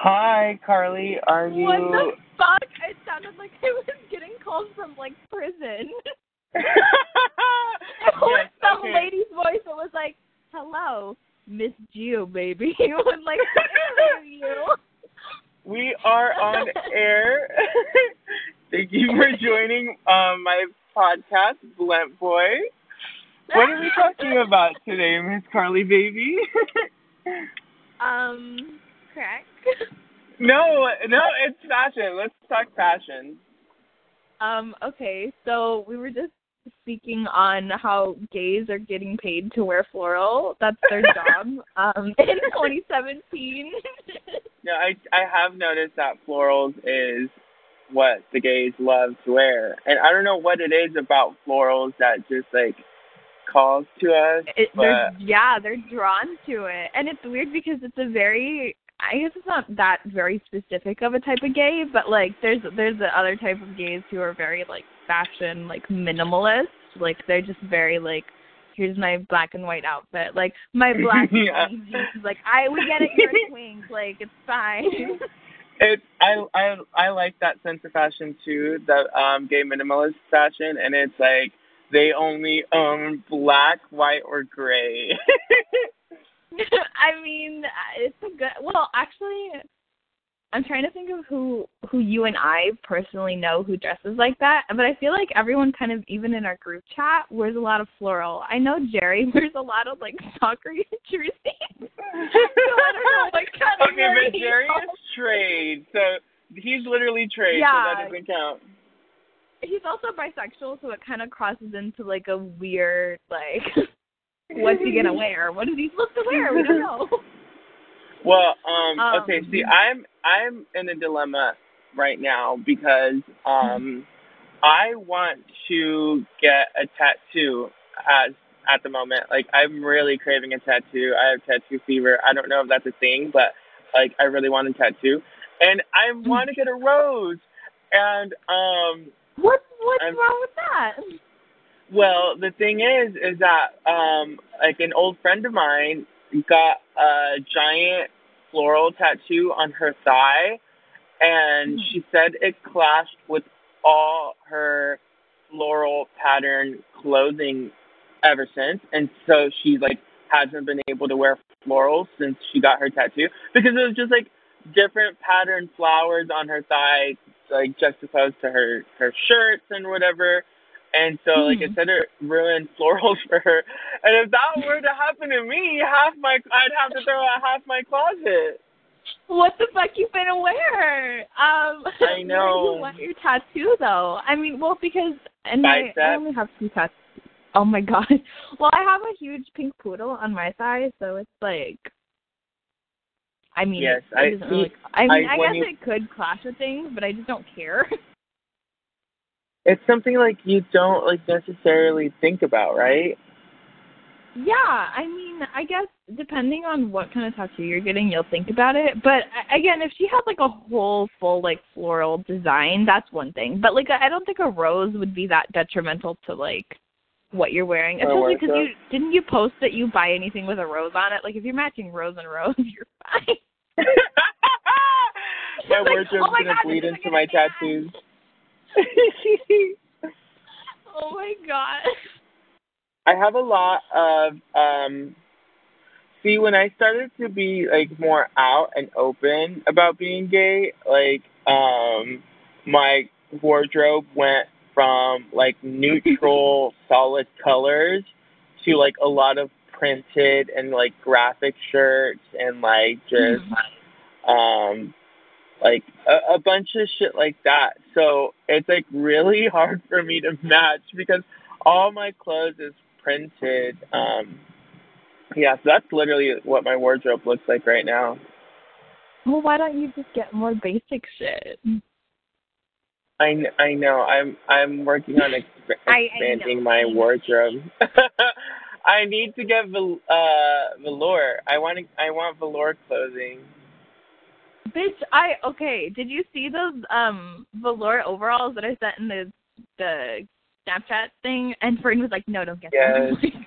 Hi, Carly. Are you? What the fuck? It sounded like I was getting called from like prison. it was yes, some okay. lady's voice that was like, "Hello, Miss Geo, baby." Was like, "Who are you?" We are on air. Thank you for joining um, my podcast, Blunt Boy. What are we talking about today, Miss Carly, baby? um, crack. no, no, it's fashion. Let's talk fashion. Um, okay, so we were just speaking on how gays are getting paid to wear floral. That's their job. Um, in 2017. No, I I have noticed that florals is what the gays love to wear, and I don't know what it is about florals that just like calls to us. It, but they're, yeah, they're drawn to it, and it's weird because it's a very. I guess it's not that very specific of a type of gay, but like there's there's the other type of gays who are very like fashion like minimalist. Like they're just very like here's my black and white outfit. Like my black Yeah. jeans. Like I we get it, you're a twink. Like it's fine. it I I I like that sense of fashion too, the um gay minimalist fashion, and it's like they only own black, white, or gray. I mean, uh, it's a good. Well, actually, I'm trying to think of who who you and I personally know who dresses like that. But I feel like everyone kind of, even in our group chat, wears a lot of floral. I know Jerry wears a lot of like soccer jerseys. so I don't know what kind okay, of but Jerry is trade, so he's literally trade, Yeah. so that doesn't count. He's also bisexual, so it kind of crosses into like a weird like. What's he gonna wear? What is he supposed to wear? We don't know. Well, um, Um, okay, see, I'm I'm in a dilemma right now because um, I want to get a tattoo as at the moment. Like, I'm really craving a tattoo. I have tattoo fever. I don't know if that's a thing, but like, I really want a tattoo, and I want to get a rose. And um, What what's I'm- wrong with that? Well, the thing is, is that um, like an old friend of mine got a giant floral tattoo on her thigh, and Hmm. she said it clashed with all her floral pattern clothing ever since, and so she like hasn't been able to wear florals since she got her tattoo because it was just like different pattern flowers on her thigh, like juxtaposed to her her shirts and whatever. And so, like I Hmm. said, it ruined florals for her. And if that were to happen to me, half my I'd have to throw out half my closet. What the fuck you finna wear? Um, I know. You want your tattoo though? I mean, well, because and I, I only have two tattoos. Oh my god. Well, I have a huge pink poodle on my thigh, so it's like. I mean, Yes, it, I- doesn't really. I mean, I- I, guess you- it could clash with things, but I just don't care. It's something like you don't like necessarily think about, right? Yeah, I mean, I guess depending on what kind of tattoo you're getting, you'll think about it. But again, if she had like a whole full like floral design, that's one thing. But like, I don't think a rose would be that detrimental to like what you're wearing, especially because you didn't you post that you buy anything with a rose on it. Like if you're matching rose and rose, you're fine. my Like, wardrobe's oh my gonna God, bleed into my tattoos. Oh my god. I have a lot of um see when I started to be like more out and open about being gay, like um my wardrobe went from like neutral solid colors to like a lot of printed and like graphic shirts and like just um like a, a bunch of shit like that. So it's like really hard for me to match because all my clothes is printed. Um yeah, so that's literally what my wardrobe looks like right now. Well, why don't you just get more basic shit? I, I know. I'm I'm working on exp- I- I expanding my wardrobe. I need to get vel- uh velour. I want I want velour clothing. Bitch, I okay. Did you see those um velour overalls that I sent in the the Snapchat thing? And Fern was like, "No, don't get Yes. them."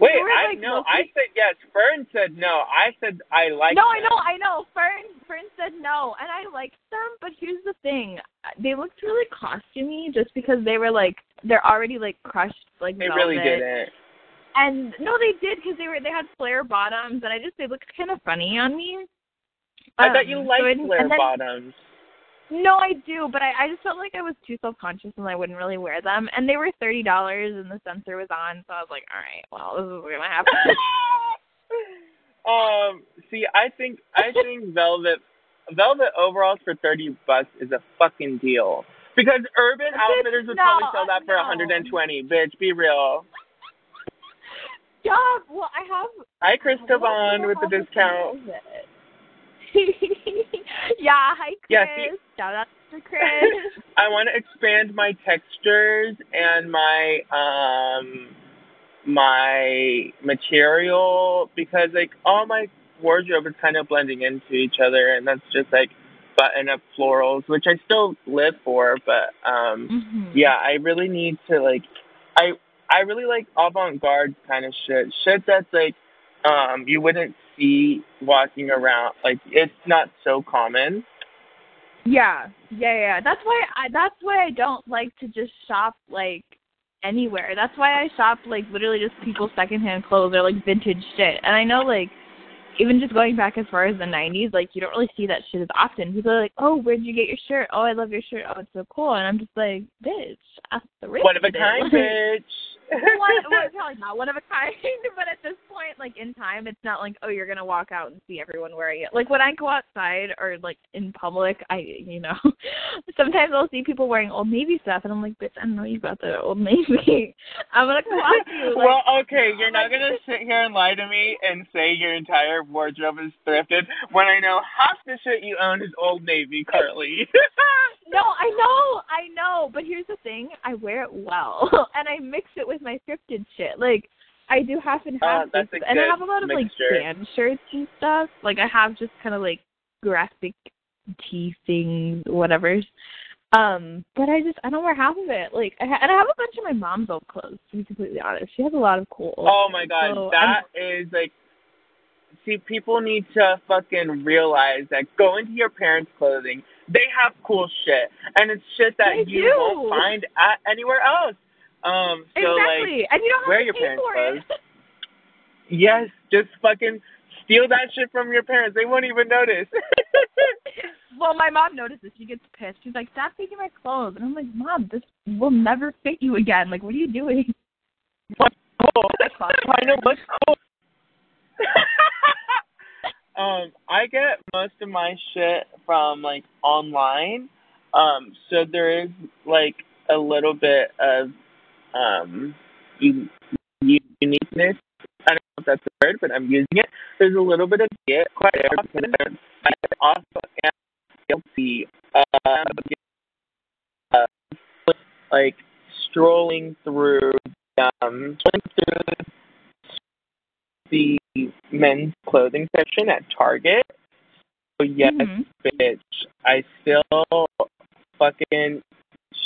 Wait, I like, no, I said yes. Fern said no. I said I like. no, I them. know, I know. Fern friend said no, and I liked them, but here's the thing: they looked really costumey just because they were like they're already like crushed like They velvet. really didn't. And no, they did because they were they had flare bottoms, and I just they looked kind of funny on me. I bet you Um, like so flare then- bottoms. No, I do, but I, I just felt like I was too self conscious and I wouldn't really wear them. And they were thirty dollars, and the censor was on, so I was like, all right, well, this is gonna happen. um, see, I think I think velvet velvet overalls for thirty bucks is a fucking deal. Because Urban Outfitters would no, probably sell that for no. 120. Bitch, be real. yeah, well, I have. Hi, Cristobon don't with the discount. yeah, hi Chris. Yeah, see- Shout out to Chris. I want to expand my textures and my um my material because like all my wardrobe is kind of blending into each other and that's just like button up florals which I still live for but um Mhm. yeah I really need to like I I really like avant-garde kind of shit shit that's like um you wouldn't see walking around like it's not so common Yeah, yeah, yeah. That's why I. That's why I don't like to just shop like anywhere. That's why I shop like literally just people's secondhand clothes or like vintage shit. And I know like even just going back as far as the '90s, like you don't really see that shit as often. People are like, "Oh, where'd you get your shirt? Oh, I love your shirt. Oh, it's so cool." And I'm just like, "Bitch, ask the rich." one of a shit." kind bitch one, well, probably not one of a kind, but at this point, like in time, it's not like oh you're gonna walk out and see everyone wearing it. Like when I go outside or like in public, I you know, sometimes I'll see people wearing Old Navy stuff, and I'm like, bitch, I know you got the Old Navy. I'm gonna clock you. Like, well, okay, you're not gonna sit here and lie to me and say your entire wardrobe is thrifted when I know half the shit you own is Old Navy currently. No, I know, I know. But here's the thing: I wear it well, and I mix it with my scripted shit. Like I do half and Uh, half, a and I have a lot of mixture. like band shirts and stuff. Like I have just kind of like graphic tee things, whatever. Um, but I just I don't wear half of it. Like, I ha- and I have a bunch of my mom's old clothes. To be completely honest, she has a lot of cool. Oh my god, So, that is like. See, people need to fucking realize that go into your parents' clothing. They have cool shit, and it's shit that They you do. won't find at anywhere else. Um, so like, exactly, and you don't have wear to your pay parents' for it. yes, just fucking steal that shit from your parents. They won't even notice. Well, my mom notices. She gets pissed. She's like, "Stop taking my clothes." And I'm like, "Mom, this will never fit you again. Like, what are you doing?" What's cool? I know what's cool. um, I get most of my shit from like online. Um, so there is like a little bit of um u- uniqueness. I don't know if that's a word, but I'm using it. There's a little bit of it quite often. I also am guilty of like strolling through um through the men's clothing section at Target. So yes, Mhm. bitch, I still fucking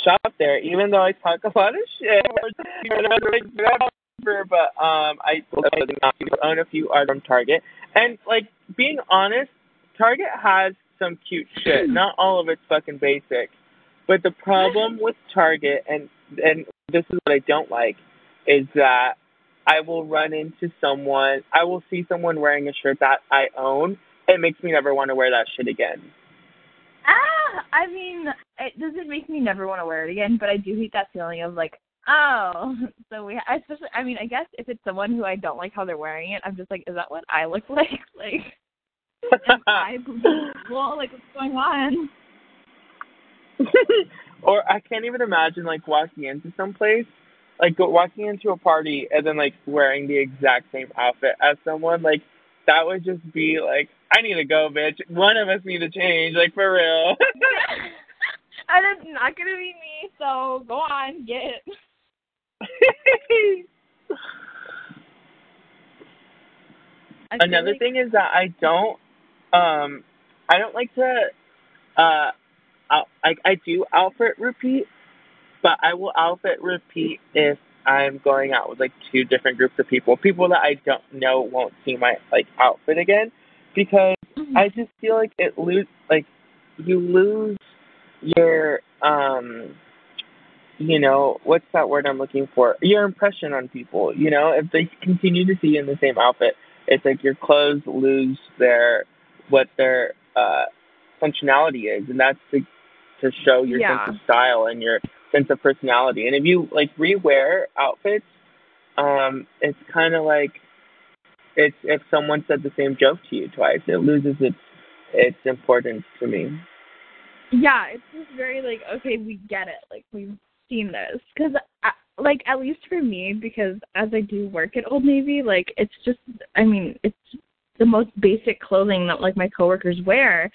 shop there, even though I talk a lot of shit. But um, I own a few items from Target, and like being honest, Target has some cute shit. Not all of it's fucking basic, but the problem with Target, and and this is what I don't like, is that I will run into someone, I will see someone wearing a shirt that I own. It makes me never want to wear that shit again. Ah, I mean, it doesn't make me never want to wear it again, but I do hate that feeling of like, oh, so we. Especially, I mean, I guess if it's someone who I don't like how they're wearing it, I'm just like, is that what I look like? Like, am I well, like what's going on? or I can't even imagine like walking into some place, like go, walking into a party and then like wearing the exact same outfit as someone. Like that would just be like, I need to go, bitch. One of us need to change, like for real. and it's not gonna be me, so go on, get it. Another like- thing is that I don't, um, I don't like to, uh, out, I I do outfit repeat, but I will outfit repeat if I'm going out with like two different groups of people, people that I don't know won't see my like outfit again, because Mhm. I just feel like it lose like you lose your um you know what's that word I'm looking for your impression on people you know if they continue to see you in the same outfit it's like your clothes lose their what their uh functionality is and that's to to show your Yeah. sense of style and your sense of personality and if you like rewear outfits um it's kind of like it's if someone said the same joke to you twice it loses its its importance to me Yeah, it's just very like okay, we get it. Like we've seen this because like at least for me because as I do work at Old Navy, like it's just I mean it's the most basic clothing that like my coworkers wear.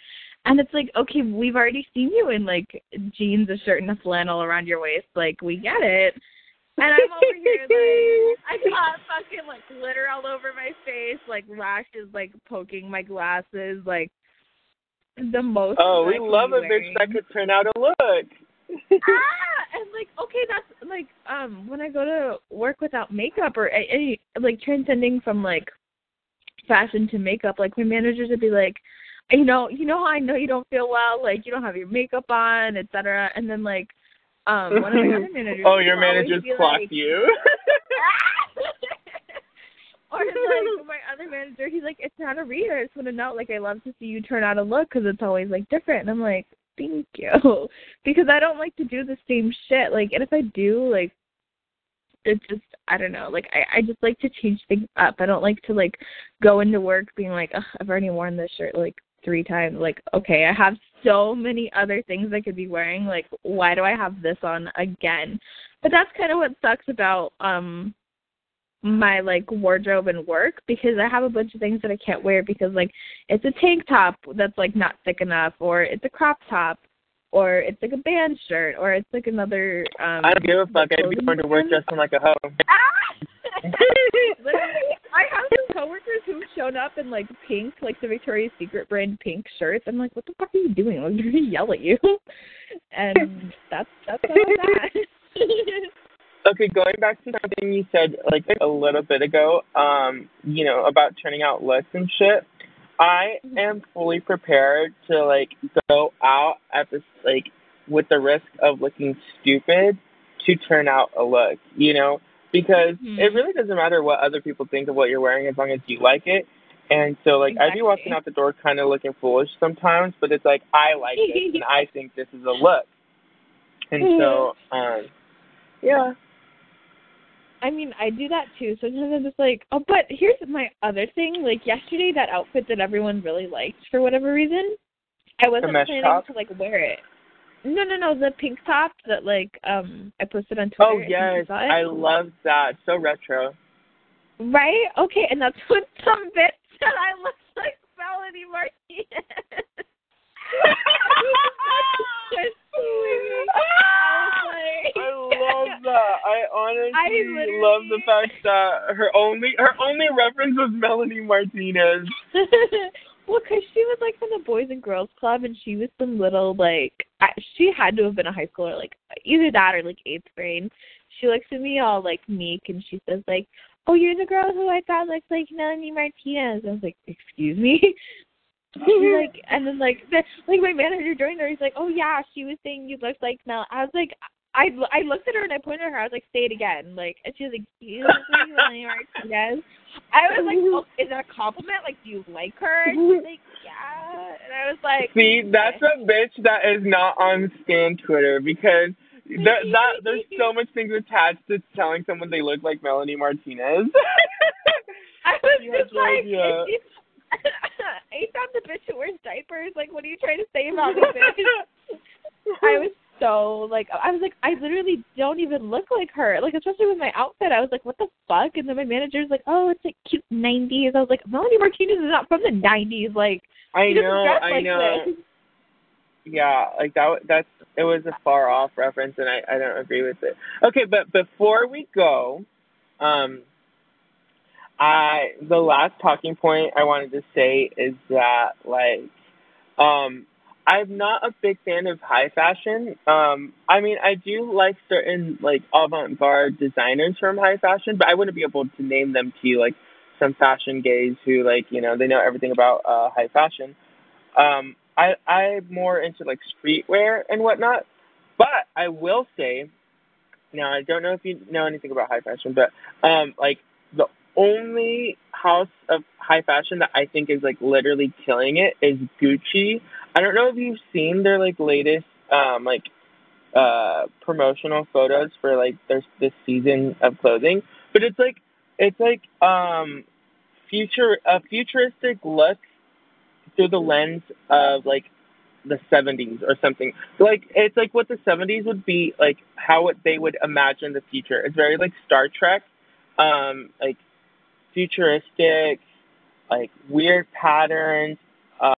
And it's like, okay, we've already seen you in like jeans, a shirt, and a flannel around your waist. Like, we get it. And I'm over here like I got fucking like glitter all over my face, like lashes like poking my glasses, like the most. oh we love be a bitch that could turn out a look ah, and like okay, that's like um when I go to work without makeup or a- any like transcending from like fashion to makeup, like my managers would be like, you know, you know, how I know you don't feel well, like you don't have your makeup on, etc. And then like um one of my other managers. oh your managers be clock like, you or like my other manager, he's like, it's not a reader. I just want to know, like, I love to see you turn out a look because it's always like different. And I'm like, thank you, because I don't like to do the same shit. Like, and if I do, like, it just I don't know. Like, I I just like to change things up. I don't like to like go into work being like, Ugh, I've already worn this shirt like three times. Like, okay, I have so many other things I could be wearing. Like, why do I have this on again? But that's kind of what sucks about um my like wardrobe and work because I have a bunch of things that I can't wear because like it's a tank top that's like not thick enough or it's a crop top or it's like a band shirt or it's like another um I don't give a fuck. I'd be going to work dressing like a hoe. Ah! Literally, I have some coworkers who've shown up in like pink, like the Victoria's Secret brand pink shirts. I'm like, what the fuck are you doing? They're gonna yell at you. And that's that's all that. Okay, going back to something you said like a little bit ago, um, you know, about turning out looks and shit. I am fully prepared to like go out at this like with the risk of looking stupid to turn out a look, you know, because Mhm. it really doesn't matter what other people think of what you're wearing as long as you like it. And so like I'd be walking out the door kind of looking foolish sometimes, but it's like I like it and I think this is a look. And so um yeah. I mean, I do that too. Sometimes I'm just like, oh, but here's my other thing. Like yesterday, that outfit that everyone really liked for whatever reason, I wasn't planning top? to like wear it. No, no, no, the pink top that like um I posted on Twitter. Oh yes. I love that. So retro. Right? Okay, and that's what some bitch said I look like Melanie Martinez. I love that. I honestly I love the fact that her only her only reference was Melanie Martinez. Well, because she was like from the Boys and Girls Club, and she was some little like she had to have been a high schooler, like either that or like eighth grade. She looks at me all like meek, and she says like, "Oh, you're the girl who I thought looked like Melanie Martinez." I was like, "Excuse me." Like, and then like, the, like my manager joined her. He's like, "Oh yeah, she was saying you looked like Mel." I was like, I I looked at her and I pointed at her. I was like, "Say it again." Like, and she was like, "You look like Melanie Martinez." I was like, oh, "Is that a compliment? Like, do you like her?" And she's like, "Yeah." And I was like, See, that's a bitch that is not on Stan Twitter because that that there's so much things attached to telling someone they look like Melanie Martinez. I was You just like, idea. is she- ain't that the bitch who wears diapers? Like, what are you trying to say about me, bitch? I was so like, I was like, I literally don't even look like her. Like, especially with my outfit, I was like, what the fuck? And then my manager's like, oh, it's like cute '90s. I was like, Melanie Martinez is not from the '90s. Like, I she doesn't know, dress I like know. this. Yeah, like that. That's it was a far off reference, and I I don't agree with it. Okay, but before we go, um, I the last talking point I wanted to say is that like, um, I'm not a big fan of high fashion. Um, I mean, I do like certain like avant-garde designers from high fashion, but I wouldn't be able to name them to you like some fashion gays who like you know they know everything about uh, high fashion. Um, I I'm more into like streetwear and whatnot, but I will say, now I don't know if you know anything about high fashion, but um, like only house of high fashion that I think is like literally killing it is Gucci. I don't know if you've seen their like latest um like uh promotional photos for like their this season of clothing, but it's like it's like um future a futuristic look through the lens of like the 70s or something. Like it's like what the 70s would be like how it, they would imagine the future. It's very like Star Trek um like futuristic like weird patterns uh,